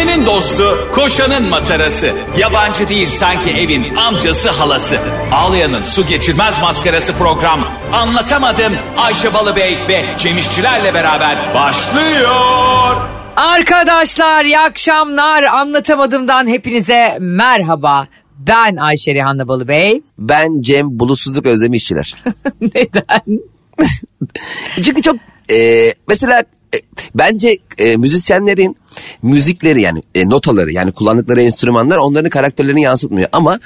Ayşe'nin dostu, koşanın matarası. Yabancı değil sanki evin amcası halası. Ağlayan'ın su geçirmez maskarası program. Anlatamadım Ayşe Balıbey ve Cemişçilerle beraber başlıyor. Arkadaşlar iyi akşamlar. Anlatamadığımdan hepinize merhaba. Ben Ayşe Rihanna Balıbey. Ben Cem Bulutsuzluk Özlemi işçiler. Neden? Çünkü çok e, mesela e, bence e, müzisyenlerin müzikleri yani e, notaları yani kullandıkları enstrümanlar onların karakterlerini yansıtmıyor. Ama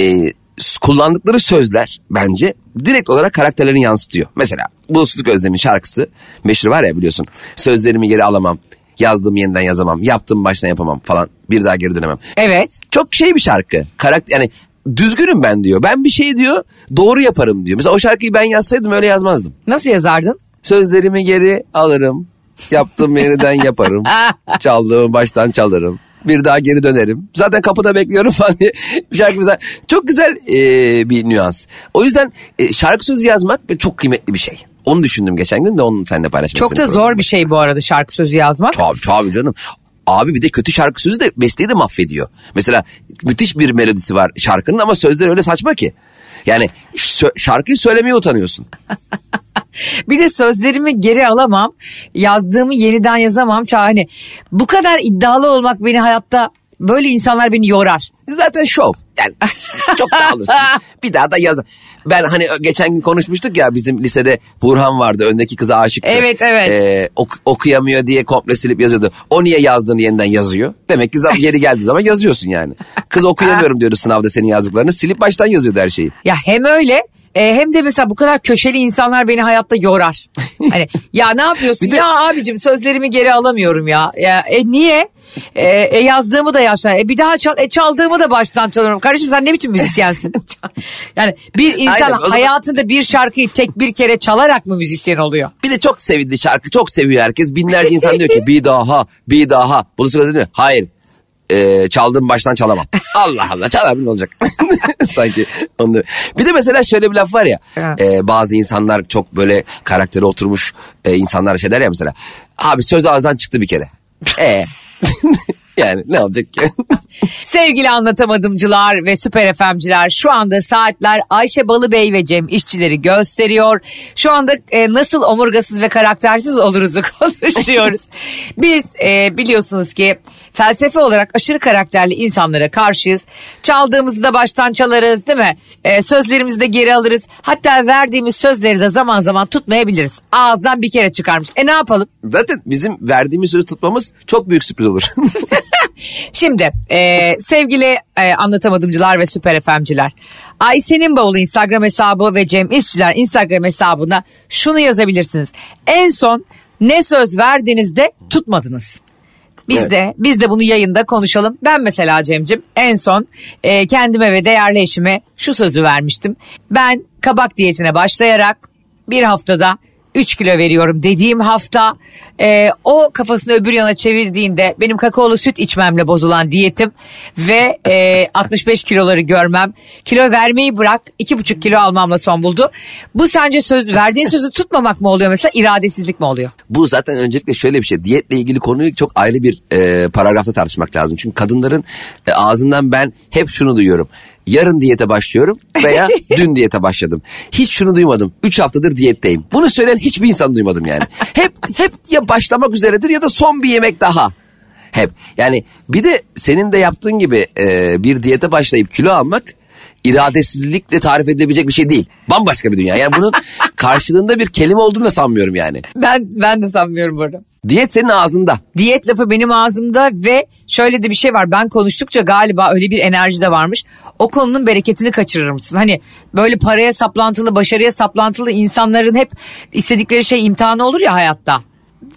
e, kullandıkları sözler bence direkt olarak karakterlerini yansıtıyor. Mesela Bulutsuzluk Özlemi şarkısı meşhur var ya biliyorsun. Sözlerimi geri alamam. Yazdığımı yeniden yazamam. Yaptığımı baştan yapamam falan. Bir daha geri dönemem. Evet. çok şey bir şarkı. Karakter yani düzgünüm ben diyor. Ben bir şey diyor doğru yaparım diyor. Mesela o şarkıyı ben yazsaydım öyle yazmazdım. Nasıl yazardın? Sözlerimi geri alırım. Yaptığım yeniden yaparım. Çaldığımı baştan çalarım. Bir daha geri dönerim. Zaten kapıda bekliyorum falan diye bir şarkı mesela. Çok güzel e, bir nüans. O yüzden e, şarkı sözü yazmak çok kıymetli bir şey. Onu düşündüm geçen gün de onu seninle paylaşmak Çok da zor bir şey bu arada şarkı sözü yazmak. Tabii tabii canım. Abi bir de kötü şarkı sözü de besteyi de mahvediyor. Mesela müthiş bir melodisi var şarkının ama sözleri öyle saçma ki. Yani şarkıyı söylemeye utanıyorsun. Bir de sözlerimi geri alamam. Yazdığımı yeniden yazamam. Hani bu kadar iddialı olmak beni hayatta böyle insanlar beni yorar. Zaten şov. Yani çok da alırsın. Bir daha da yaz. Ben hani geçen gün konuşmuştuk ya bizim lisede Burhan vardı. Öndeki kıza aşıktı. Evet, evet. Ee, ok- okuyamıyor diye komple silip yazıyordu. O niye yazdığını yeniden yazıyor? Demek ki geri geldiği zaman yazıyorsun yani. Kız okuyamıyorum diyordu sınavda senin yazdıklarını. Silip baştan yazıyordu her şeyi. Ya hem öyle e, hem de mesela bu kadar köşeli insanlar beni hayatta yorar. Hani ya ne yapıyorsun? De- Ya abicim sözlerimi geri alamıyorum ya. Ya e, niye? E, e, yazdığımı da yaşlar. E, bir daha çal, e, çaldığımı da baştan çalıyorum. Kardeşim sen ne biçim müzisyensin? yani bir insan Aynen, zaman- hayatında bir şarkıyı tek bir kere çalarak mı müzisyen oluyor? Bir de çok sevildi şarkı. Çok seviyor herkes. Binlerce insan diyor ki bir daha, bir daha. Bunu söyledi mi? Hayır. Ee, çaldığım baştan çalamam. Allah Allah ne olacak? Sanki onu. Bir de mesela şöyle bir laf var ya. E, bazı insanlar çok böyle karakteri oturmuş e, insanlar şey der ya mesela. Abi söz ağızdan çıktı bir kere. E yani ne olacak ki? Sevgili anlatamadımcılar ve süper FM'ciler şu anda saatler Ayşe Balıbey ve Cem işçileri gösteriyor. Şu anda e, nasıl omurgasız ve karaktersiz oluruzu konuşuyoruz. Biz e, biliyorsunuz ki felsefe olarak aşırı karakterli insanlara karşıyız. Çaldığımızı da baştan çalarız değil mi? E, sözlerimizi de geri alırız. Hatta verdiğimiz sözleri de zaman zaman tutmayabiliriz. Ağızdan bir kere çıkarmış. E ne yapalım? Zaten bizim verdiğimiz sözü tutmamız çok büyük sürpriz olur. Şimdi e, sevgili e, anlatamadımcılar ve süper FM'ciler. Ayşe'nin bavulu Instagram hesabı ve Cem İşçiler Instagram hesabına şunu yazabilirsiniz. En son ne söz verdiğinizde tutmadınız. Biz Evet. de biz de bunu yayında konuşalım. Ben mesela Cem'cim en son e, kendime ve değerli eşime şu sözü vermiştim. Ben kabak diyetine başlayarak bir haftada 3 kilo veriyorum dediğim hafta e, o kafasını öbür yana çevirdiğinde benim kakaolu süt içmemle bozulan diyetim ve e, 65 kiloları görmem kilo vermeyi bırak 2,5 kilo almamla son buldu. Bu sence söz verdiğin sözü tutmamak mı oluyor mesela iradesizlik mi oluyor? Bu zaten öncelikle şöyle bir şey. Diyetle ilgili konuyu çok ayrı bir e, paragrafta tartışmak lazım. Çünkü kadınların e, ağzından ben hep şunu duyuyorum. Yarın diyete başlıyorum veya dün diyete başladım. Hiç şunu duymadım. Üç haftadır diyetteyim. Bunu söyleyen hiçbir insan duymadım yani. Hep hep ya başlamak üzeredir ya da son bir yemek daha. Hep. Yani bir de senin de yaptığın gibi e, bir diyete başlayıp kilo almak iradesizlikle tarif edilebilecek bir şey değil. Bambaşka bir dünya. Yani bunun karşılığında bir kelime olduğunu da sanmıyorum yani. Ben ben de sanmıyorum burada. Diyet senin ağzında. Diyet lafı benim ağzımda ve şöyle de bir şey var. Ben konuştukça galiba öyle bir enerji de varmış. O konunun bereketini kaçırır mısın? Hani böyle paraya saplantılı, başarıya saplantılı insanların hep istedikleri şey imtihanı olur ya hayatta.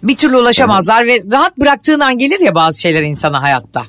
Bir türlü ulaşamazlar ve rahat bıraktığın an gelir ya bazı şeyler insana hayatta.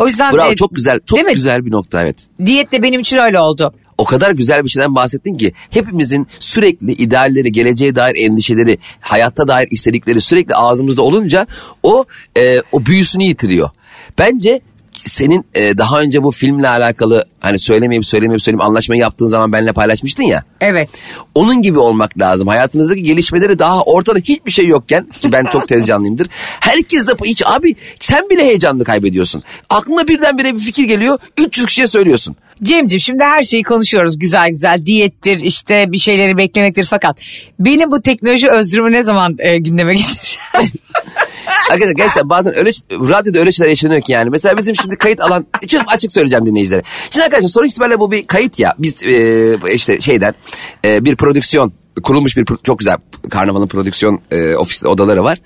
O yüzden Bravo e, çok güzel çok güzel bir nokta evet. Diyet de benim için öyle oldu. O kadar güzel bir şeyden bahsettin ki hepimizin sürekli idealleri, geleceğe dair endişeleri, hayatta dair istedikleri sürekli ağzımızda olunca o e, o büyüsünü yitiriyor. Bence senin e, daha önce bu filmle alakalı hani söylemeyip söylemeyip söyleyeyim anlaşmayı yaptığın zaman benimle paylaşmıştın ya. Evet. Onun gibi olmak lazım. Hayatınızdaki gelişmeleri daha ortada hiçbir şey yokken ki ben çok tez canlıyımdır. Herkes de hiç abi sen bile heyecanını kaybediyorsun. Aklına birdenbire bir fikir geliyor 300 kişiye söylüyorsun. Cemciğim şimdi her şeyi konuşuyoruz güzel güzel diyettir işte bir şeyleri beklemektir fakat benim bu teknoloji özrümü ne zaman e, gündeme gelir? Arkadaşlar gerçekten bazen öyle radyoda öyle şeyler yaşanıyor ki yani. Mesela bizim şimdi kayıt alan çok açık söyleyeceğim dinleyicilere. Şimdi arkadaşlar sonuç itibariyle bu bir kayıt ya. Biz e, işte şeyden e, bir prodüksiyon kurulmuş bir çok güzel karnavalın prodüksiyon e, ofis odaları var.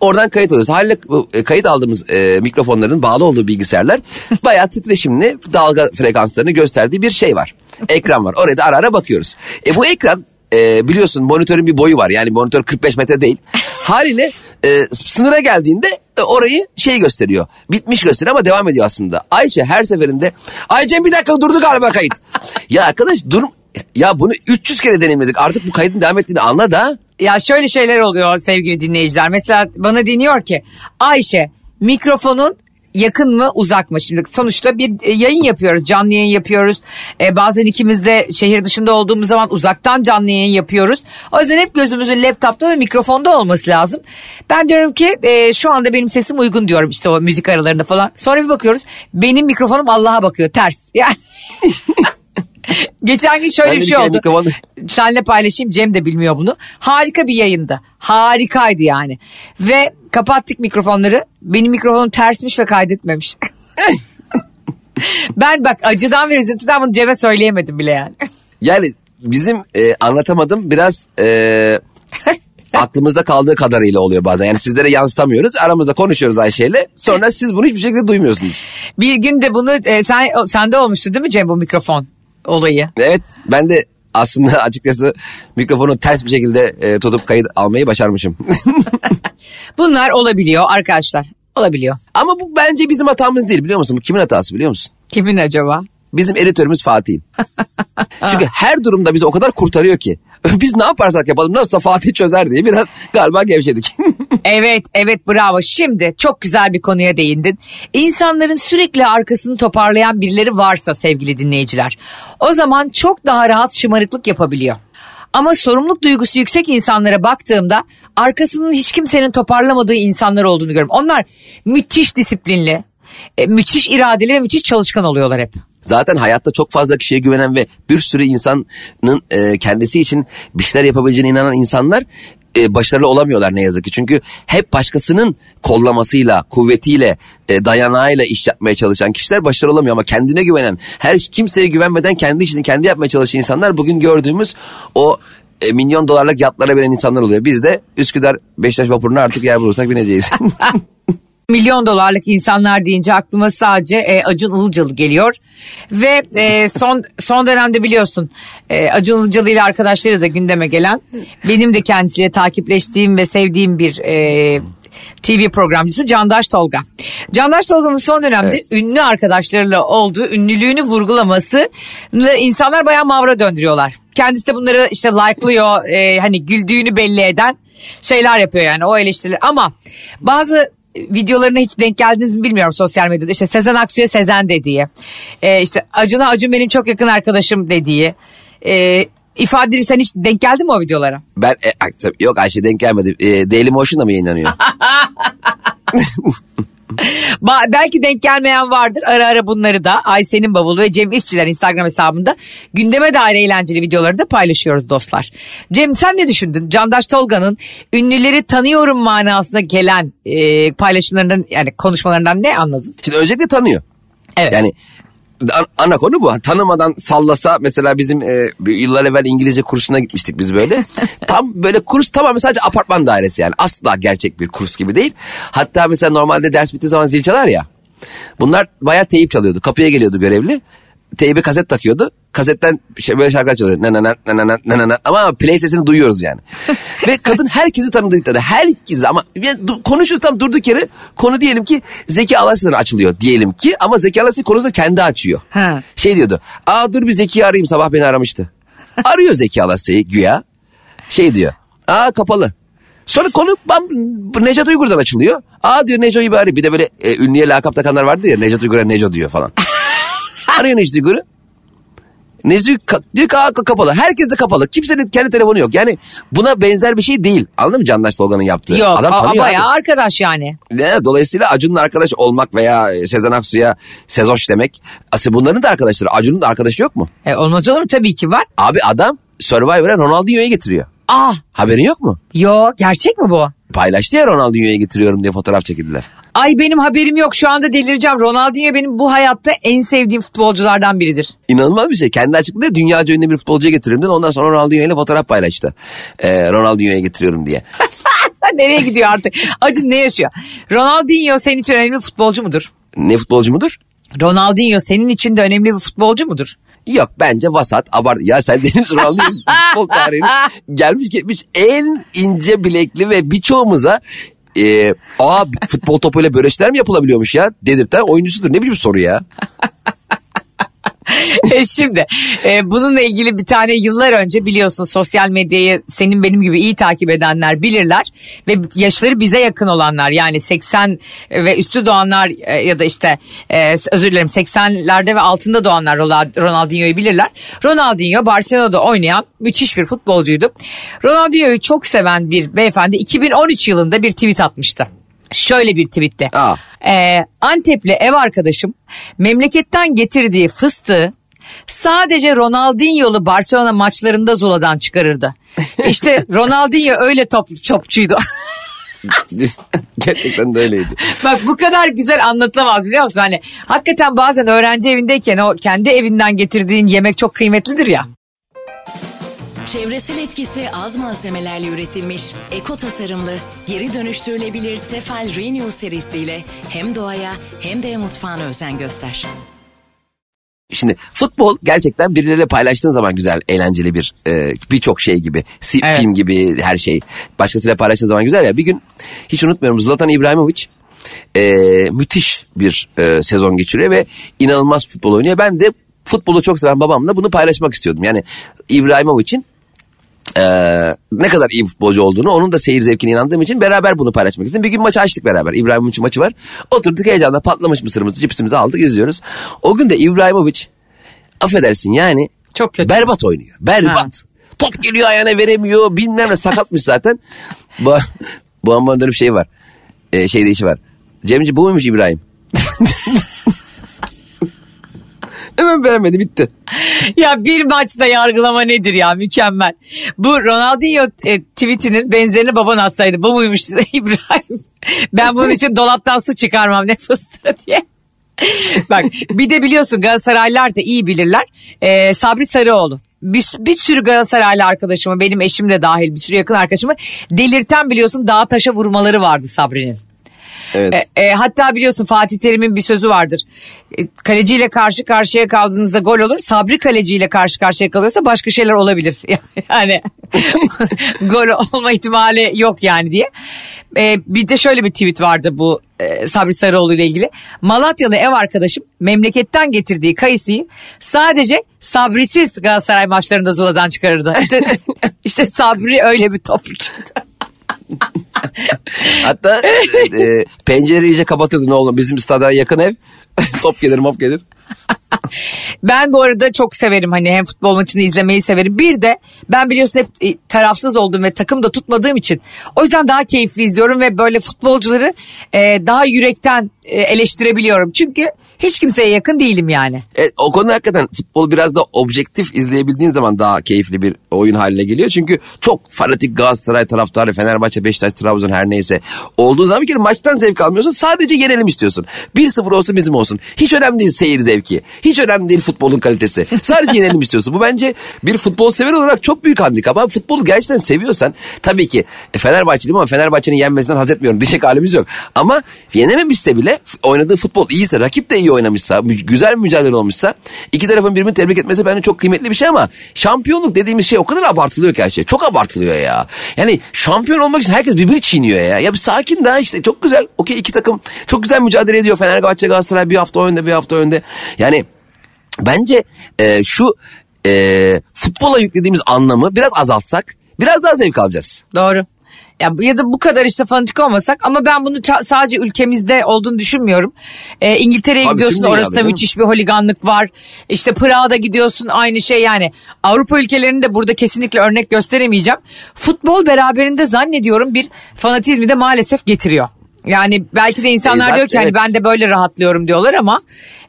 Oradan kayıt alıyoruz. Haliyle e, kayıt aldığımız e, mikrofonların bağlı olduğu bilgisayarlar bayağı titreşimli dalga frekanslarını gösterdiği bir şey var. Ekran var. Oraya da ara ara bakıyoruz. E bu ekran e, biliyorsun monitörün bir boyu var. Yani monitör 45 metre değil. Haliyle e, sınıra geldiğinde e, orayı şey gösteriyor. Bitmiş gösteriyor ama devam ediyor aslında. Ayşe her seferinde Aycem bir dakika durdu galiba kayıt. ya arkadaş dur ya bunu 300 kere deneyimledik. Artık bu kaydın devam ettiğini anla da. Ya şöyle şeyler oluyor sevgili dinleyiciler. Mesela bana deniyor ki Ayşe mikrofonun yakın mı uzak mı? Şimdi sonuçta bir e, yayın yapıyoruz. Canlı yayın yapıyoruz. Ee, bazen ikimiz de şehir dışında olduğumuz zaman uzaktan canlı yayın yapıyoruz. O yüzden hep gözümüzün laptopta ve mikrofonda olması lazım. Ben diyorum ki e, şu anda benim sesim uygun diyorum işte o müzik aralarında falan. Sonra bir bakıyoruz benim mikrofonum Allah'a bakıyor ters. Yani Geçen gün şöyle Ben bir şey oldu. mikrofonu- Seninle paylaşayım Cem de bilmiyor bunu. Harika bir yayındı. Harikaydı yani. Ve kapattık mikrofonları. Benim mikrofonum tersmiş ve kaydetmemiş. ben bak acıdan ve üzüntüden bunu Cem'e söyleyemedim bile yani. Yani bizim e, anlatamadım biraz e, aklımızda kaldığı kadarıyla oluyor bazen. Yani sizlere yansıtamıyoruz. Aramızda konuşuyoruz Ayşe'yle. Sonra siz bunu hiçbir şekilde duymuyorsunuz. Bir gün de bunu e, sen sende olmuştu değil mi Cem bu mikrofon olayı? Evet ben de aslında açıkçası mikrofonu ters bir şekilde e, tutup kayıt almayı başarmışım. Bunlar olabiliyor arkadaşlar. Olabiliyor. Ama bu bence bizim hatamız değil biliyor musun? Bu kimin hatası biliyor musun? Kimin acaba? Bizim editörümüz Fatih'in. Çünkü her durumda bizi o kadar kurtarıyor ki. Biz ne yaparsak yapalım nasılsa Fatih çözer diye biraz galiba gevşedik. Evet, evet bravo. Şimdi çok güzel bir konuya değindin. İnsanların sürekli arkasını toparlayan birileri varsa sevgili dinleyiciler. O zaman çok daha rahat şımarıklık yapabiliyor. Ama sorumluluk duygusu yüksek insanlara baktığımda arkasının hiç kimsenin toparlamadığı insanlar olduğunu görüyorum. Onlar müthiş disiplinli, e, müthiş iradeli ve müthiş çalışkan oluyorlar hep. Zaten hayatta çok fazla kişiye güvenen ve bir sürü insanın e, kendisi için bir şeyler yapabileceğine inanan insanlar e, başarılı olamıyorlar ne yazık ki. Çünkü hep başkasının kollamasıyla, kuvvetiyle, e, dayanağıyla iş yapmaya çalışan kişiler başarılı olamıyor. Ama kendine güvenen, her kimseye güvenmeden kendi işini kendi yapmaya çalışan insanlar bugün gördüğümüz o e, milyon dolarlık yatlara binen insanlar oluyor. Biz de Üsküdar Beşiktaş vapuruna artık yer bulursak bineceğiz. milyon dolarlık insanlar deyince aklıma sadece e, Acun Ilıcalı geliyor. Ve e, son son dönemde biliyorsun e, Acun Ilıcalı ile arkadaşları da gündeme gelen benim de kendisiyle takipleştiğim ve sevdiğim bir e, TV programcısı Candaş Tolga. Candaş Tolga'nın son dönemde Evet. ünlü arkadaşlarıyla olduğu ünlülüğünü vurgulaması insanlar bayağı mavra döndürüyorlar. Kendisi de bunları işte like'lıyor e, hani güldüğünü belli eden şeyler yapıyor yani o eleştiriler. Ama bazı videolarına hiç denk geldiniz mi bilmiyorum sosyal medyada. İşte Sezen Aksu'ya Sezen dediği. E, işte Acun'a Acun benim çok yakın arkadaşım dediği. E, ifadeleri sen hiç denk geldin mi o videolara? ben e, yok Ayşe denk gelmedi. E, Daily Motion'da mı yayınlanıyor? Belki denk gelmeyen vardır. Ara ara bunları da Ayşe'nin bavulu ve Cem İşçiler Instagram hesabında gündeme dair eğlenceli videoları da paylaşıyoruz dostlar. Cem sen ne düşündün? Candaş Tolga'nın ünlüleri tanıyorum manasında gelen e, paylaşımlarından yani konuşmalarından ne anladın? Şimdi öncelikle tanıyor. Evet. Yani an- ana konu bu. Tanımadan sallasa mesela bizim e, yıllar evvel İngilizce kursuna gitmiştik biz böyle. Tam böyle kurs tamamen sadece apartman dairesi yani. Asla gerçek bir kurs gibi değil. Hatta mesela normalde ders bittiği zaman zil çalar ya. Bunlar bayağı teyip çalıyordu. Kapıya geliyordu görevli teybe kaset takıyordu. Kasetten şey, böyle şarkı çalıyordu. Nanana, nanana, nanana. Ama play sesini duyuyoruz yani. Ve kadın herkesi tanıdı iddiada. Herkesi ama konuşuyoruz tam durduk yere. Konu diyelim ki Zeki Alasya'dan açılıyor diyelim ki. Ama Zeki Alasya konusunda kendi açıyor. Ha. Şey diyordu. Aa dur bir Zeki'yi arayayım sabah beni aramıştı. Arıyor Zeki Alasya'yı güya. Şey diyor. Aa kapalı. Sonra konu bam, Necat Uygur'dan açılıyor. Aa diyor Neco İbari. Bir de böyle e, ünlüye lakap takanlar vardı ya. Necat Uygur'a Neco diyor falan. Arıyor Necat Uygur'u. Necdi ka- diyor ki "Aa, kapalı. Herkes de kapalı. Kimsenin kendi telefonu yok. Yani buna benzer bir şey değil. Anladın mı Candaş Tolga'nın yaptığı? Yok Adam a- tanıyor bayağı abi. arkadaş yani. Ne, dolayısıyla Acun'un arkadaş olmak veya Sezen Aksu'ya Sezoş demek. Aslında bunların da arkadaşları. Acun'un da arkadaşı yok mu? E, olmaz olur mu? Tabii ki var. Abi adam Survivor'a Ronaldinho'yu getiriyor. Ah Haberin yok mu? yo gerçek mi bu? Paylaştı ya Ronaldinho'yu getiriyorum diye fotoğraf çekildiler. Ay benim haberim yok şu anda delireceğim. Ronaldinho benim bu hayatta en sevdiğim futbolculardan biridir. İnanılmaz bir şey. Kendi açıkladı dünyaca ünlü bir futbolcuya getiriyorum dedi. Ondan sonra Ronaldinho ile fotoğraf paylaştı. Ee, Ronaldinho'ya getiriyorum diye. Nereye gidiyor artık? Acun ne yaşıyor? Ronaldinho senin için önemli bir futbolcu mudur? Ne futbolcu mudur? Ronaldinho senin için de önemli bir futbolcu mudur? Yok bence vasat abart. Ya sen Deniz Ronaldo futbol tarihinin gelmiş geçmiş en ince bilekli ve birçoğumuza e, aa futbol topuyla böyle mi yapılabiliyormuş ya dedirten oyuncusudur. Ne biçim soru ya? Şimdi e, bununla ilgili bir tane yıllar önce biliyorsun sosyal medyayı senin benim gibi iyi takip edenler bilirler ve yaşları bize yakın olanlar yani 80 ve üstü doğanlar e, ya da işte e, özür dilerim 80'lerde ve altında doğanlar Ronald- Ronaldinho'yu bilirler. Ronaldinho Barcelona'da oynayan müthiş bir futbolcuydu. Ronaldinho'yu çok seven bir beyefendi 2013 yılında bir tweet atmıştı. Şöyle bir tweetti. Aa. Ee, Antepli ev arkadaşım memleketten getirdiği fıstığı sadece Ronaldinho'lu Barcelona maçlarında Zula'dan çıkarırdı. İşte Ronaldinho öyle top, topçuydu. Gerçekten de öyleydi. Bak bu kadar güzel anlatılamaz biliyor musun? Hani hakikaten bazen öğrenci evindeyken o kendi evinden getirdiğin yemek çok kıymetlidir ya. Çevresel etkisi az malzemelerle üretilmiş, eko tasarımlı, geri dönüştürülebilir Tefal Renew serisiyle hem doğaya hem de mutfağına özen göster. Şimdi futbol gerçekten birileriyle paylaştığın zaman güzel, eğlenceli bir e, birçok şey gibi. Si- Evet. Film gibi her şey. Başkasıyla paylaştığın zaman güzel ya. Bir gün hiç unutmuyorum Zlatan İbrahimovic e, müthiş bir e, sezon geçiriyor ve inanılmaz futbol oynuyor. Ben de futbolu çok seven babamla bunu paylaşmak istiyordum. Yani İbrahimovic'in e, ne kadar iyi bir futbolcu olduğunu onun da seyir zevkine inandığım için beraber bunu paylaşmak istedim. Bir gün maçı açtık beraber. İbrahimovic'in maçı var. Oturduk heyecanla patlamış mısırımızı cipsimizi aldık izliyoruz. O gün de İbrahimovic affedersin yani Çok kötü. berbat oynuyor. Berbat. Top geliyor ayağına veremiyor bilmem ne sakatmış zaten. bu, bu ambanın dönüp şey var. E, şey işi var. Cemci bu muymuş İbrahim? Hemen beğenmedi bitti. ya bir maçta yargılama nedir ya mükemmel. Bu Ronaldinho e, tweetinin benzerini baban atsaydı bu muymuş İbrahim. Ben bunun için dolaptan su çıkarmam ne fıstığı diye. Bak bir de biliyorsun Galatasaraylılar da iyi bilirler. Ee, Sabri Sarıoğlu. Bir, bir sürü Galatasaraylı arkadaşımı benim eşim de dahil bir sürü yakın arkadaşımı delirten biliyorsun dağa taşa vurmaları vardı Sabri'nin. Evet. E, e, hatta biliyorsun Fatih Terim'in bir sözü vardır. E, kaleciyle karşı karşıya kaldığınızda gol olur. Sabri kaleciyle karşı karşıya kalıyorsa başka şeyler olabilir. Yani gol olma ihtimali yok yani diye. E, bir de şöyle bir tweet vardı bu e, Sabri Sarıoğlu ile ilgili. Malatyalı ev arkadaşım memleketten getirdiği kayısıyı sadece sabrisiz Galatasaray maçlarında Zula'dan çıkarırdı. İşte, işte Sabri öyle bir topçuydu. Hatta e, pencereyi iyice kapatırdı ne olur. Bizim stada yakın ev. Top gelir mop gelir. Ben bu arada çok severim hani hem futbol maçını izlemeyi severim. Bir de ben biliyorsun hep e, tarafsız olduğum ve takım da tutmadığım için o yüzden daha keyifli izliyorum ve böyle futbolcuları e, daha yürekten e, eleştirebiliyorum. Çünkü hiç kimseye yakın değilim yani. E, o konuda hakikaten futbol biraz da objektif izleyebildiğin zaman daha keyifli bir oyun haline geliyor. Çünkü çok fanatik Galatasaray taraftarı, Fenerbahçe, Beşiktaş, Trabzon her neyse olduğu zaman bir kere maçtan zevk almıyorsun. Sadece yenelim istiyorsun. 1-0 olsun bizim olsun. Hiç önemli değil seyir zevki. Hiç önemli değil futbolun kalitesi. Sadece yenelim istiyorsun. Bu bence bir futbol sever olarak çok büyük handikap. Ama futbolu gerçekten seviyorsan tabii ki e, Fenerbahçeliyim ama Fenerbahçe'nin yenmesinden haz etmiyorum diyecek halimiz yok. Ama yenememişse bile oynadığı futbol iyiyse, rakip de iyi oynamışsa, güzel mücadele olmuşsa iki tarafın birbirini tebrik etmesi bence çok kıymetli bir şey ama şampiyonluk dediğimiz şey o kadar abartılıyor ki her şey. Çok abartılıyor ya. Yani şampiyon olmak için herkes birbirini çiğniyor ya. Ya bir sakin daha işte çok güzel. Okey iki takım çok güzel mücadele ediyor. Fenerbahçe Galatasaray bir hafta önde bir hafta önde. Yani bence e, şu e, futbola yüklediğimiz anlamı biraz azaltsak biraz daha zevk alacağız. Doğru. Ya, ya da bu kadar işte fanatik olmasak ama ben bunu ta- sadece ülkemizde olduğunu düşünmüyorum. Ee, İngiltere'ye Abi, gidiyorsun tüm dünyada orası da değil mi? müthiş bir holiganlık var. İşte Prag'a gidiyorsun aynı şey yani. Avrupa ülkelerinde de burada kesinlikle örnek gösteremeyeceğim. Futbol beraberinde zannediyorum bir fanatizmi de maalesef getiriyor. Yani belki de insanlar E, diyor ki hani evet. ben de böyle rahatlıyorum diyorlar ama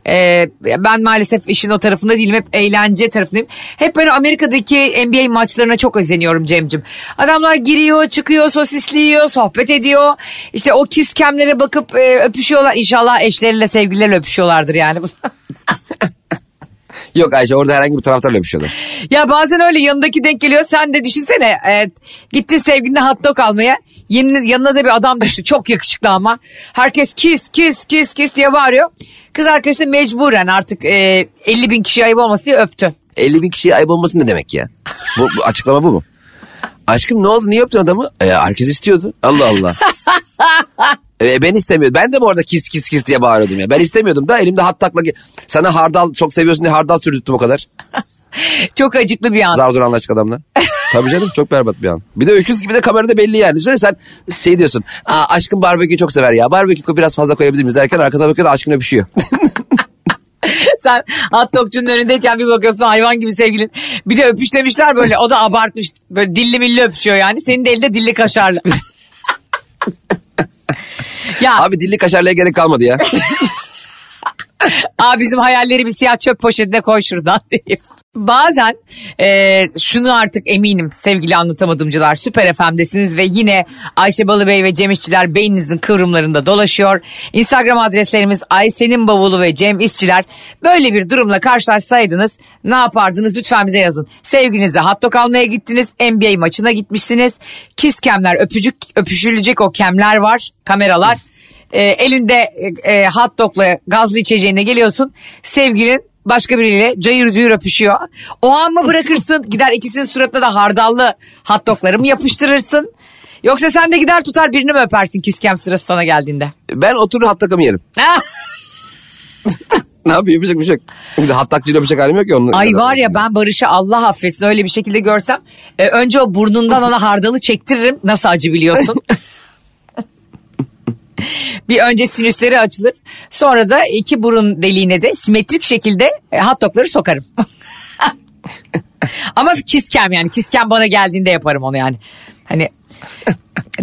e, ben maalesef işin o tarafında değilim. Hep eğlence tarafındayım. Hep ben Amerika'daki NBA maçlarına çok özeniyorum Cem'cim. Adamlar giriyor, çıkıyor, sosisliyor, sohbet ediyor. İşte o kiss cam'lere bakıp e, öpüşüyorlar. İnşallah eşleriyle sevgilileriyle öpüşüyorlardır yani. Yok Ayşe orada herhangi bir taraftarla öpüşüyorlar. ya bazen öyle yanındaki denk geliyor. Sen de düşünsene e, gittin sevgiline hot dog almaya. Yeni, yanına da bir adam düştü. Çok yakışıklı ama. Herkes kiss kiss kiss kiss diye bağırıyor. Kız arkadaşı da mecburen artık e, 50 bin kişi ayıp olmasın diye öptü. 50 bin kişiye ayıp olması ne demek ya? Bu, bu açıklama bu mu? Aşkım ne oldu niye öptün adamı? E, herkes istiyordu. Allah Allah. e, ben istemiyordum. Ben de bu arada kis kis kis diye bağırıyordum ya. Ben istemiyordum da elimde hat takla. Sana hardal çok seviyorsun diye hardal sürdürttüm o kadar. Çok acıklı bir an. Zar zor anlaştık adamla. Tabii canım çok berbat bir an. Bir de öküz gibi de kamerada belli yani. Düşünsene sen şey diyorsun. Aa, aşkım barbekü çok sever ya. Barbekü biraz fazla koyabilir miyiz derken arkada bakıyor aşkın öpüşüyor. Sen hot dogcunun önündeyken bir bakıyorsun hayvan gibi sevgilin. Bir de öpüş demişler böyle o da abartmış. Böyle dilli milli öpüşüyor yani. Senin de elinde dilli kaşarlı. ya Abi dilli kaşarlığa gerek kalmadı ya. Aa bizim hayalleri bir siyah çöp poşetine koy şuradan diyeyim. Bazen e, şunu artık eminim sevgili anlatamadımcılar Süper FM'desiniz ve yine Ayşe Balıbey ve Cem İşçiler beyninizin kıvrımlarında dolaşıyor. Instagram adreslerimiz Ayşe'nin bavulu ve Cem İşçiler. Böyle bir durumla karşılaşsaydınız ne yapardınız lütfen bize yazın. Sevgilinize hot dog almaya gittiniz NBA maçına gitmişsiniz. Kiss kemler öpücük öpüşülecek o kemler var kameralar. E, elinde e, e, hot dogla gazlı içeceğine geliyorsun. Sevgilin başka biriyle cayır cayır öpüşüyor. O an mı bırakırsın gider ikisinin suratına da hardallı hot dogları mı yapıştırırsın? Yoksa sen de gider tutar birini mi öpersin kiskem sırası sana geldiğinde? Ben oturur hat takımı yerim. Ne yapayım yapacak bir şey yok. Bir de hat takçıyla yapacak halim yok ya. Onun Ay var ya ben Barış'ı Allah affetsin öyle bir şekilde görsem e, önce o burnundan ona hardalı çektiririm. Nasıl acı biliyorsun? bir önce sinüsleri açılır. Sonra da iki burun deliğine de simetrik şekilde e, hot dogları sokarım. Ama kiskem yani kiskem bana geldiğinde yaparım onu yani. Hani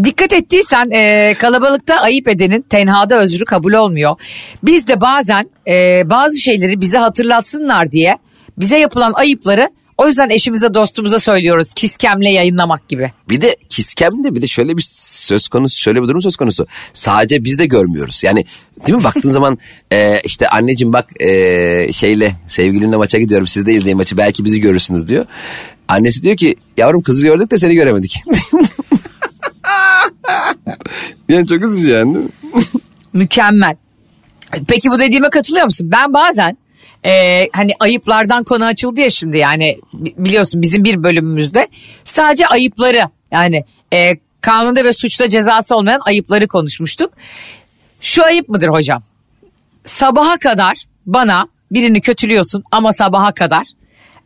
dikkat ettiysen e, kalabalıkta ayıp edenin tenhada özrü kabul olmuyor. Biz de bazen e, bazı şeyleri bize hatırlatsınlar diye bize yapılan ayıpları o yüzden eşimize dostumuza söylüyoruz kiskemle yayınlamak gibi. Bir de kiskemde bir de şöyle bir söz konusu şöyle bir durum söz konusu. Sadece biz de görmüyoruz. Yani değil mi baktığın zaman e, işte anneciğim bak e, şeyle sevgilimle maça gidiyorum siz de izleyin maçı belki bizi görürsünüz diyor. Annesi diyor ki yavrum kızı gördük de seni göremedik. yani çok üzücü yani değil mi? Mükemmel. Peki bu dediğime katılıyor musun? Ben bazen e, hani ayıplardan konu açıldı ya şimdi yani bi- biliyorsun bizim bir bölümümüzde sadece ayıpları yani e, kanunda ve suçta cezası olmayan ayıpları konuşmuştuk. Şu ayıp mıdır hocam? Sabaha kadar bana birini kötülüyorsun ama sabaha kadar.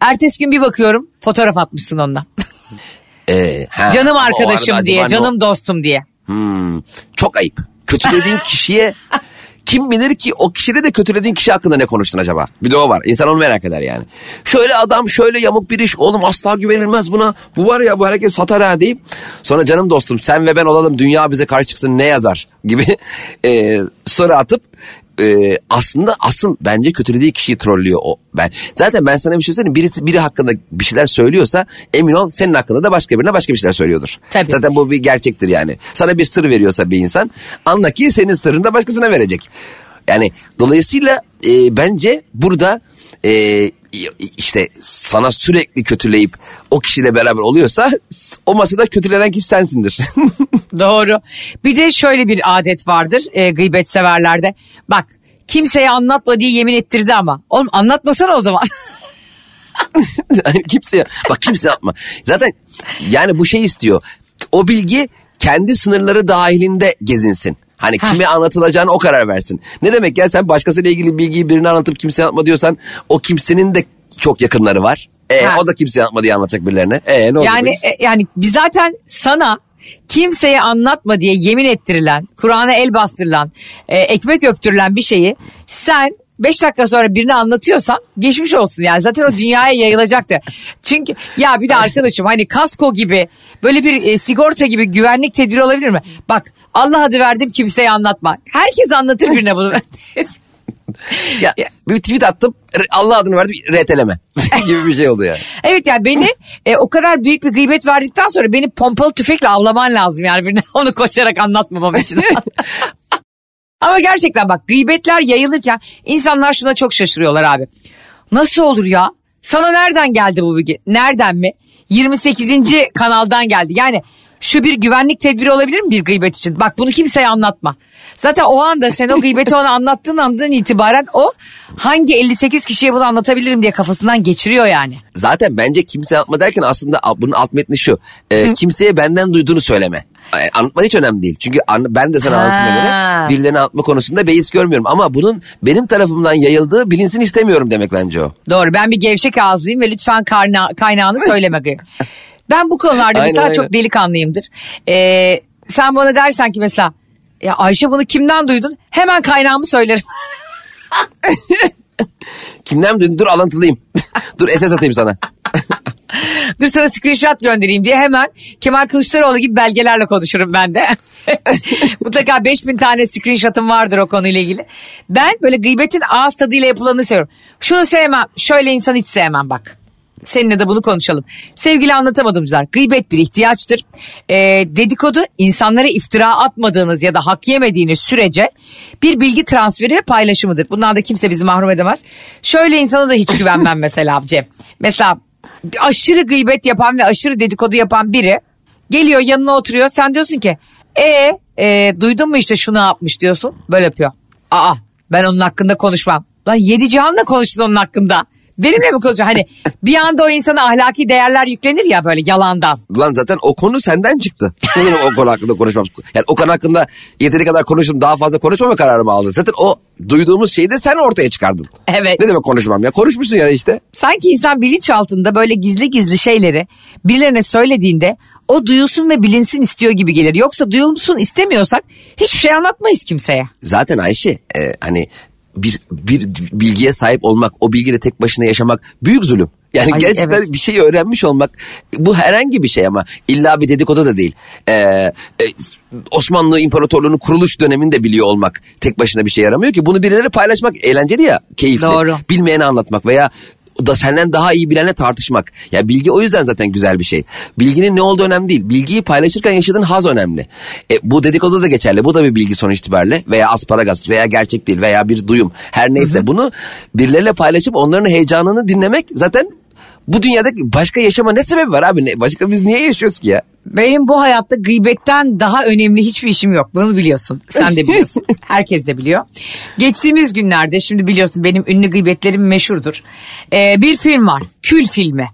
Ertesi gün bir bakıyorum fotoğraf atmışsın onunla. E, ha, canım arkadaşım diye, ne o- canım dostum diye. Hmm, çok ayıp. Kötülediğin kişiye kim bilir ki o kişide de kötülediğin kişi hakkında ne konuştun acaba? Bir de o var. İnsan onu merak eder yani. Şöyle adam şöyle yamuk bir iş oğlum asla güvenilmez buna. Bu var ya bu hareket satar ha deyip sonra canım dostum sen ve ben olalım dünya bize karşı çıksın ne yazar gibi e, soru atıp e, aslında asıl bence kötülediği kişiyi trollüyor o. Ben zaten ben sana bir şey söyleyeyim. Birisi biri hakkında bir şeyler söylüyorsa emin ol senin hakkında da başka birine başka bir şeyler söylüyordur. Tabii. Zaten bu bir gerçektir yani. Sana bir sır veriyorsa bir insan anla ki senin sırrını da başkasına verecek. Yani dolayısıyla e, bence burada e, işte sana sürekli kötüleyip o kişiyle beraber oluyorsa o masada kötülenen kişi sensindir. Doğru. Bir de şöyle bir adet vardır e, gıybet severlerde. Bak kimseye anlatma diye yemin ettirdi ama. Oğlum anlatmasana o zaman. Yani kimseye bak kimse yapma. Zaten yani bu şey istiyor. O bilgi kendi sınırları dahilinde gezinsin. Hani Ha. kime anlatılacağını o karar versin. Ne demek ya sen başkasıyla ilgili bilgiyi birine anlatıp kimseye anlatma diyorsan o kimsenin de çok yakınları var. E, Ha. o da kimseye anlatma diye anlatacak birilerine. E, ne oldu yani e, yani biz zaten sana kimseye anlatma diye yemin ettirilen, Kur'an'a el bastırılan, e, ekmek öptürülen bir şeyi sen 5 dakika sonra birine anlatıyorsan geçmiş olsun yani zaten o dünyaya yayılacaktır. Çünkü ya bir de arkadaşım hani kasko gibi böyle bir e, sigorta gibi güvenlik tedbiri olabilir mi? Bak Allah adı verdim kimseye anlatma. Herkes anlatır birine bunu. Ya, bir tweet attım Allah adını verdim reteleme gibi bir şey oldu yani. Evet yani beni e, o kadar büyük bir gıybet verdikten sonra beni pompalı tüfekle avlaman lazım yani birine onu koşarak anlatmamam için. Ama gerçekten bak gıybetler yayılırken insanlar şuna çok şaşırıyorlar abi. Nasıl olur ya? Sana nereden geldi bu bilgi? Nereden mi? 28. kanaldan geldi. Yani şu bir güvenlik tedbiri olabilir mi bir gıybet için? Bak bunu kimseye anlatma. Zaten o anda sen o gıybeti ona anlattığın andan itibaren o hangi 58 kişiye bunu anlatabilirim diye kafasından geçiriyor yani. Zaten bence kimse anlatma derken aslında bunun alt metni şu. E, kimseye benden duyduğunu söyleme. Anlatman hiç önemli değil. Çünkü an- ben de sana Ha. anlatıma göre birilerine anlatma konusunda beis görmüyorum. Ama bunun benim tarafımdan yayıldığı bilinsin istemiyorum demek bence o. Doğru ben bir gevşek ağızlıyım ve lütfen karna, kaynağını söyleme. Ben bu konularda Aynen, mesela aynen. çok delikanlıyımdır. Ee, sen bana dersen ki mesela ya Ayşe bunu kimden duydun? Hemen kaynağımı söylerim. Kimden duydun? Dur alıntılayayım. Dur SS atayım sana. Dur sana screenshot göndereyim diye hemen Kemal Kılıçdaroğlu gibi belgelerle konuşurum ben de. Mutlaka 5000 tane screenshot'ım vardır o konuyla ilgili. Ben böyle gıybetin ağız tadıyla yapılanı seviyorum. Şunu sevmem, şöyle insan hiç sevmem bak. Seninle de bunu konuşalım. Sevgili anlatamadımcılar, gıybet bir ihtiyaçtır. Ee, dedikodu insanlara iftira atmadığınız ya da hak yemediğiniz sürece bir bilgi transferi ve paylaşımıdır. Bundan da kimse bizi mahrum edemez. Şöyle insana da hiç güvenmem mesela Cem. Mesela aşırı gıybet yapan ve aşırı dedikodu yapan biri geliyor yanına oturuyor. Sen diyorsun ki e, e duydun mu işte şunu yapmış diyorsun. Böyle yapıyor. Aa ben onun hakkında konuşmam. Lan yedi cihanla konuştun onun hakkında. Benimle mi konuşuyor? Hani bir anda o insana ahlaki değerler yüklenir ya böyle yalandan. Lan zaten o konu senden çıktı. Benim o konu hakkında konuşmam. Yani o konu hakkında yeteri kadar konuştum daha fazla konuşmama kararımı aldın. Zaten o duyduğumuz şeyi de sen ortaya çıkardın. Evet. Ne demek konuşmam ya? Konuşmuşsun ya işte. Sanki insan bilinçaltında böyle gizli gizli şeyleri birilerine söylediğinde o duyulsun ve bilinsin istiyor gibi gelir. Yoksa duyulsun istemiyorsak hiçbir şey anlatmayız kimseye. Zaten Ayşe e, hani bir bir bilgiye sahip olmak, o bilgiyle tek başına yaşamak büyük zulüm. Yani Ay, gerçekten evet. bir şeyi öğrenmiş olmak bu herhangi bir şey ama illa bir dedikodu da değil. Ee, e, Osmanlı İmparatorluğu'nun kuruluş döneminde biliyor olmak tek başına bir şey yaramıyor ki. Bunu birilere paylaşmak eğlenceli ya, keyifli. Doğru. Bilmeyene anlatmak veya da senden daha iyi bilenle tartışmak. Ya bilgi o yüzden zaten güzel bir şey. Bilginin ne olduğu önemli değil. Bilgiyi paylaşırken yaşadığın haz önemli. E, bu dedikodu da geçerli. Bu da bir bilgi sonuç itibariyle veya asparagas veya gerçek değil veya bir duyum. Her neyse bunu birileriyle paylaşıp onların heyecanını dinlemek zaten bu dünyada başka yaşama ne sebebi var abi? Ne, başka biz niye yaşıyoruz ki ya? Benim bu hayatta gıybetten daha önemli hiçbir işim yok. Bunu biliyorsun. Sen de biliyorsun. Herkes de biliyor. Geçtiğimiz günlerde şimdi biliyorsun benim ünlü gıybetlerim meşhurdur. Ee, bir film var. Kül filmi.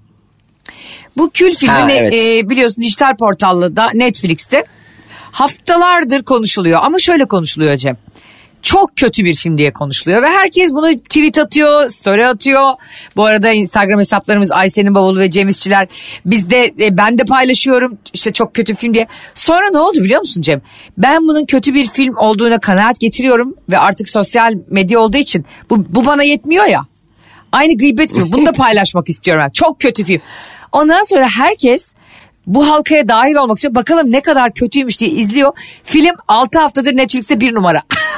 Bu kül filmi Ha, evet. e, biliyorsun dijital portalda da Netflix'te haftalardır konuşuluyor. Ama şöyle konuşuluyor Cem. Çok kötü bir film diye konuşuluyor ve herkes bunu tweet atıyor, story atıyor. Bu arada Instagram hesaplarımız Ayşe'nin bavulu ve Cem İşçiler. Biz de e, ben de paylaşıyorum işte çok kötü film diye. Sonra ne oldu biliyor musun Cem? Ben bunun kötü bir film olduğuna kanaat getiriyorum ve artık sosyal medya olduğu için bu, bu bana yetmiyor ya. Aynı gıybet gibi bunu da paylaşmak istiyorum. ben. Çok kötü film. Ondan sonra herkes bu halkaya dahil olmak istiyor. Bakalım ne kadar kötüymüş diye izliyor. Film 6 haftadır Netflix'te bir numara.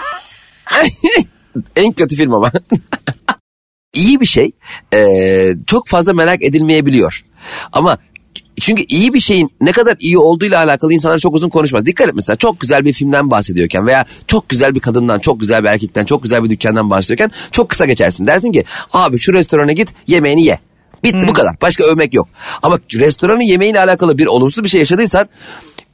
En kötü film ama. iyi bir şey e, çok fazla merak edilmeyebiliyor. Ama çünkü iyi bir şeyin ne kadar iyi olduğuyla alakalı insanlar çok uzun konuşmaz. Dikkat et mesela çok güzel bir filmden bahsediyorken veya çok güzel bir kadından, çok güzel bir erkekten, çok güzel bir dükkandan bahsediyorken çok kısa geçersin. Dersin ki abi şu restorana git yemeğini ye. Bitti bu kadar. Başka övmek yok. Ama restoranın yemeğiyle alakalı bir olumsuz bir şey yaşadıysan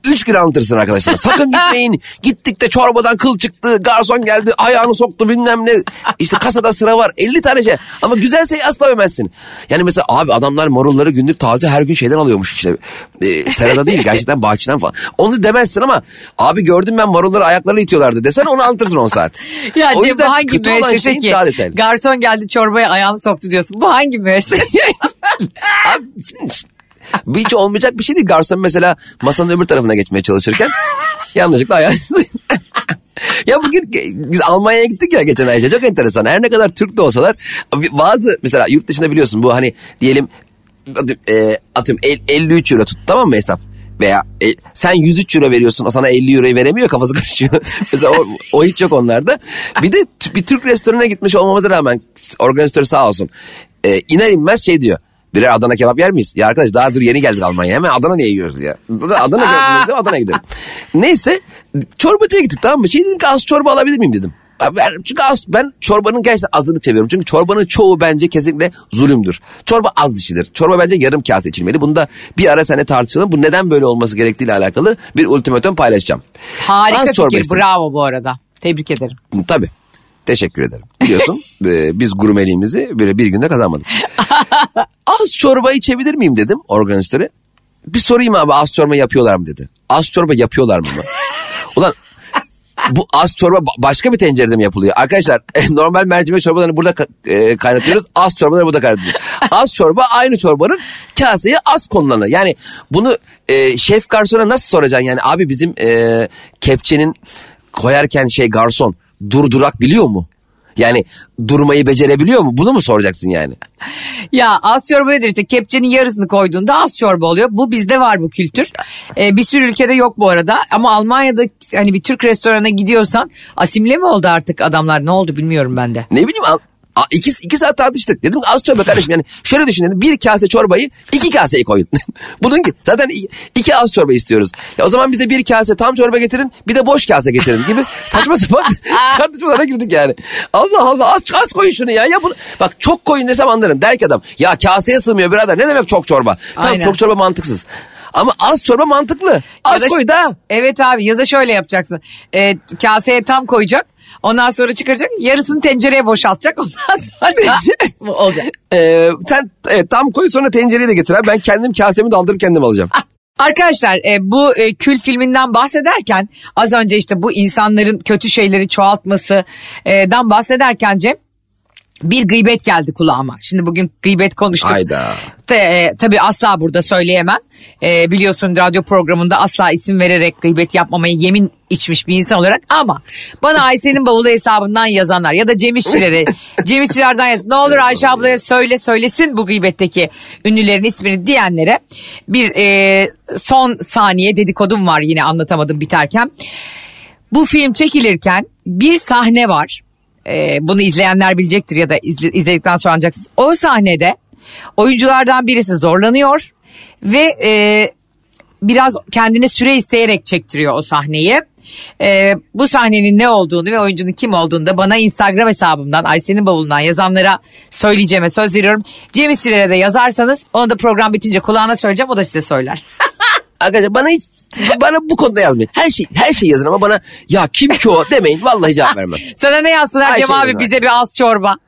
Üç gün anlatırsın arkadaşlar. Sakın gitmeyin. Gittik de çorbadan kıl çıktı. Garson geldi ayağını soktu bilmem ne. İşte kasada sıra var. 50 tane şey. Ama güzelse asla övmezsin. Yani mesela abi adamlar marulları günlük taze her gün şeyden alıyormuş işte. Ee, serada değil gerçekten bahçeden falan. Onu demezsin ama abi gördüm ben marulları ayaklarıyla itiyorlardı desen onu anlatırsın 10 saat. Ya O Cem yüzden bu hangi kötü olan şeyin ki? daha detaylı. Garson geldi çorbaya ayağını soktu diyorsun. Bu hangi müessese? Abi, Bu hiç olmayacak bir şey değil. Garson mesela masanın öbür tarafına geçmeye çalışırken yanlışlıkla ayağı... ya bugün Almanya'ya gittik ya geçen Ayşe çok enteresan. Her ne kadar Türk de olsalar bazı mesela yurt dışında biliyorsun bu hani diyelim e, atıyorum el- 53 euro tut tamam mı hesap? Veya e, sen 103 euro veriyorsun o sana 50 euroyu veremiyor kafası karışıyor. Mesela o, o hiç yok onlarda. Bir de bir Türk restoranına gitmiş olmamıza rağmen organizatör sağ olsun. E, iner inmez şey diyor. Birer Adana kebap yer miyiz? Ya arkadaş daha dur yeni geldik Almanya'ya. Hemen Adana niye yiyoruz ya? Adana gördüğümüzde Adana gidelim. Neyse çorbacıya gittik tamam mı? Şey dedim ki az çorba alabilir miyim dedim. Ben, çünkü az, ben çorbanın gerçekten azını seviyorum. Çünkü çorbanın çoğu bence kesinlikle zulümdür. Çorba az içilir. Çorba bence yarım kase içilmeli. Bunda bir ara seninle tartışalım. Bu neden böyle olması gerektiğiyle alakalı bir ultimatum paylaşacağım. Harika Az fikir bravo bu arada. Tebrik ederim. Tabii. Teşekkür ederim. Biliyorsun e, biz gurmeliğimizi böyle bir günde kazanmadık. az çorba içebilir miyim dedim organizatöre. Bir sorayım abi az çorba yapıyorlar mı dedi. Az çorba yapıyorlar mı? Ulan bu az çorba ba- başka bir tencerede mi yapılıyor? Arkadaşlar normal mercimek çorbalarını burada e, kaynatıyoruz. Az çorbaları burada kaynatıyoruz. Az çorba aynı çorbanın kaseye az konulanı. Yani bunu e, şef garsona nasıl soracaksın? Yani abi bizim e, kepçenin koyarken şey garson durdurak biliyor mu? Yani durmayı becerebiliyor mu? Bunu mu soracaksın yani? Ya az çorba nedir işte kepçenin yarısını koyduğunda az çorba oluyor. Bu bizde var bu kültür. Ee, bir sürü ülkede yok bu arada. Ama Almanya'da hani bir Türk restoranına gidiyorsan asimle mi oldu artık adamlar ne oldu bilmiyorum ben de. Ne bileyim a- iki, iki saat tartıştık. Dedim az çorba kardeşim yani şöyle düşün dedim bir kase çorbayı iki kaseye koyun. Bunun ki zaten i- iki az çorba istiyoruz. Ya o zaman bize bir kase tam çorba getirin bir de boş kase getirin gibi saçma sapan tartışmalara girdik yani. Allah Allah az, az koyun şunu ya. ya bunu, bak çok koyun desem anlarım. Der ki adam ya kaseye sığmıyor birader ne demek çok çorba. Tamam Aynen. çok çorba mantıksız. Ama az çorba mantıklı. Az Ya da- koy da. Evet abi ya da şöyle yapacaksın. Ee, kaseye tam koyacak. Ondan sonra çıkaracak. Yarısını tencereye boşaltacak. Ondan sonra bu olacak. Ee, sen evet tam koy sonra tencereyi de getir. abi. Ben kendim kasemi daldırıp kendim alacağım. Arkadaşlar e, bu e, kül filminden bahsederken az önce işte bu insanların kötü şeyleri çoğaltmasından bahsederken Cem bir gıybet geldi kulağıma. Şimdi bugün gıybet konuştuk. Hayda. E, tabii asla burada söyleyemem. E, biliyorsun radyo programında asla isim vererek gıybet yapmamayı yemin içmiş bir insan olarak ama bana Ayşe'nin bavulu hesabından yazanlar ya da Cem İşçilere, Cem İşçilerden yaz. Ne olur Ayşe ablaya söyle söylesin bu gıybetteki ünlülerin ismini diyenlere bir e, son saniye dedikodum var yine anlatamadım biterken. Bu film çekilirken bir sahne var. Ee, bunu izleyenler bilecektir ya da izle- izledikten sonra ancak o sahnede oyunculardan birisi zorlanıyor ve e, biraz kendine süre isteyerek çektiriyor o sahneyi. Ee, bu sahnenin ne olduğunu ve oyuncunun kim olduğunu da bana Instagram hesabımdan Ayşe'nin bavulundan yazanlara söyleyeceğime söz veriyorum. Cem de yazarsanız onu da program bitince kulağına söyleyeceğim o da size söyler. Arkadaşlar bana hiç bana bu konuda yazmayın. Her şey her şey yazın ama bana ya kim ki o demeyin. Vallahi cevap vermem. Sana ne yazsınlar Ayşe abi bize bir az çorba.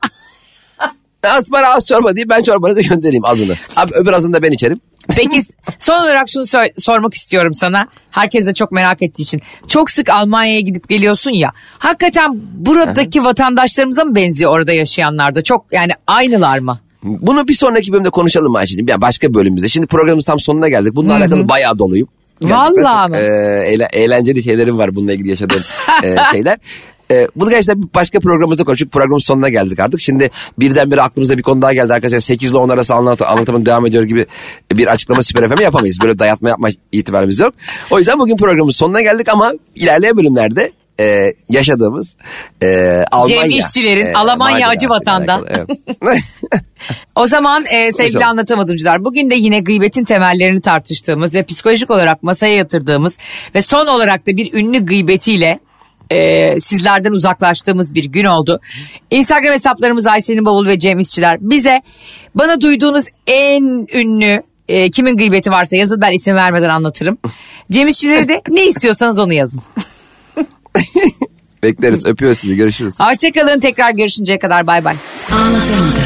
Az bana az çorba değil ben çorbanızı göndereyim azını. Abi öbür azını da ben içerim. Peki son olarak şunu sor- sormak istiyorum sana. Herkes de çok merak ettiği için. Çok sık Almanya'ya gidip geliyorsun ya. Hakikaten buradaki vatandaşlarımıza mı benziyor orada yaşayanlar da? Çok yani aynılar mı? Bunu bir sonraki bölümde konuşalım Ayşe'cim. Ya başka bölümümüzde. Şimdi programımız tam sonuna geldik. Bununla alakalı bayağı doluyum. Gerçekten Vallahi çok, mi? e, eğle- eğlenceli şeylerim var bununla ilgili yaşadığım e, şeyler. E, bunu gerçekten başka programımızda konuştuk. Programın sonuna geldik artık. Şimdi birdenbire aklımıza bir konu daha geldi arkadaşlar. 8 ile 10 arası anlat anlatımın devam ediyor gibi bir açıklama Süper FM'e yapamayız. Böyle dayatma yapma itibarımız yok. O yüzden bugün programın sonuna geldik ama ilerleyen bölümlerde e, yaşadığımız e, Almanya. İşçilerin Almanya acı vatanda. alakalı, evet. O zaman e, sevgili Konuşalım. anlatamadımcılar bugün de yine gıybetin temellerini tartıştığımız ve psikolojik olarak masaya yatırdığımız ve son olarak da bir ünlü gıybetiyle e, sizlerden uzaklaştığımız bir gün oldu. Instagram hesaplarımız Ayşe'nin Bavul ve Cem İşçiler. Bize bana duyduğunuz en ünlü e, kimin gıybeti varsa yazın ben isim vermeden anlatırım. Cem İşçileri de ne istiyorsanız onu yazın. Bekleriz. Öpüyoruz sizi. Görüşürüz. Hoşçakalın tekrar görüşünceye kadar bay bay. Anlatamadım.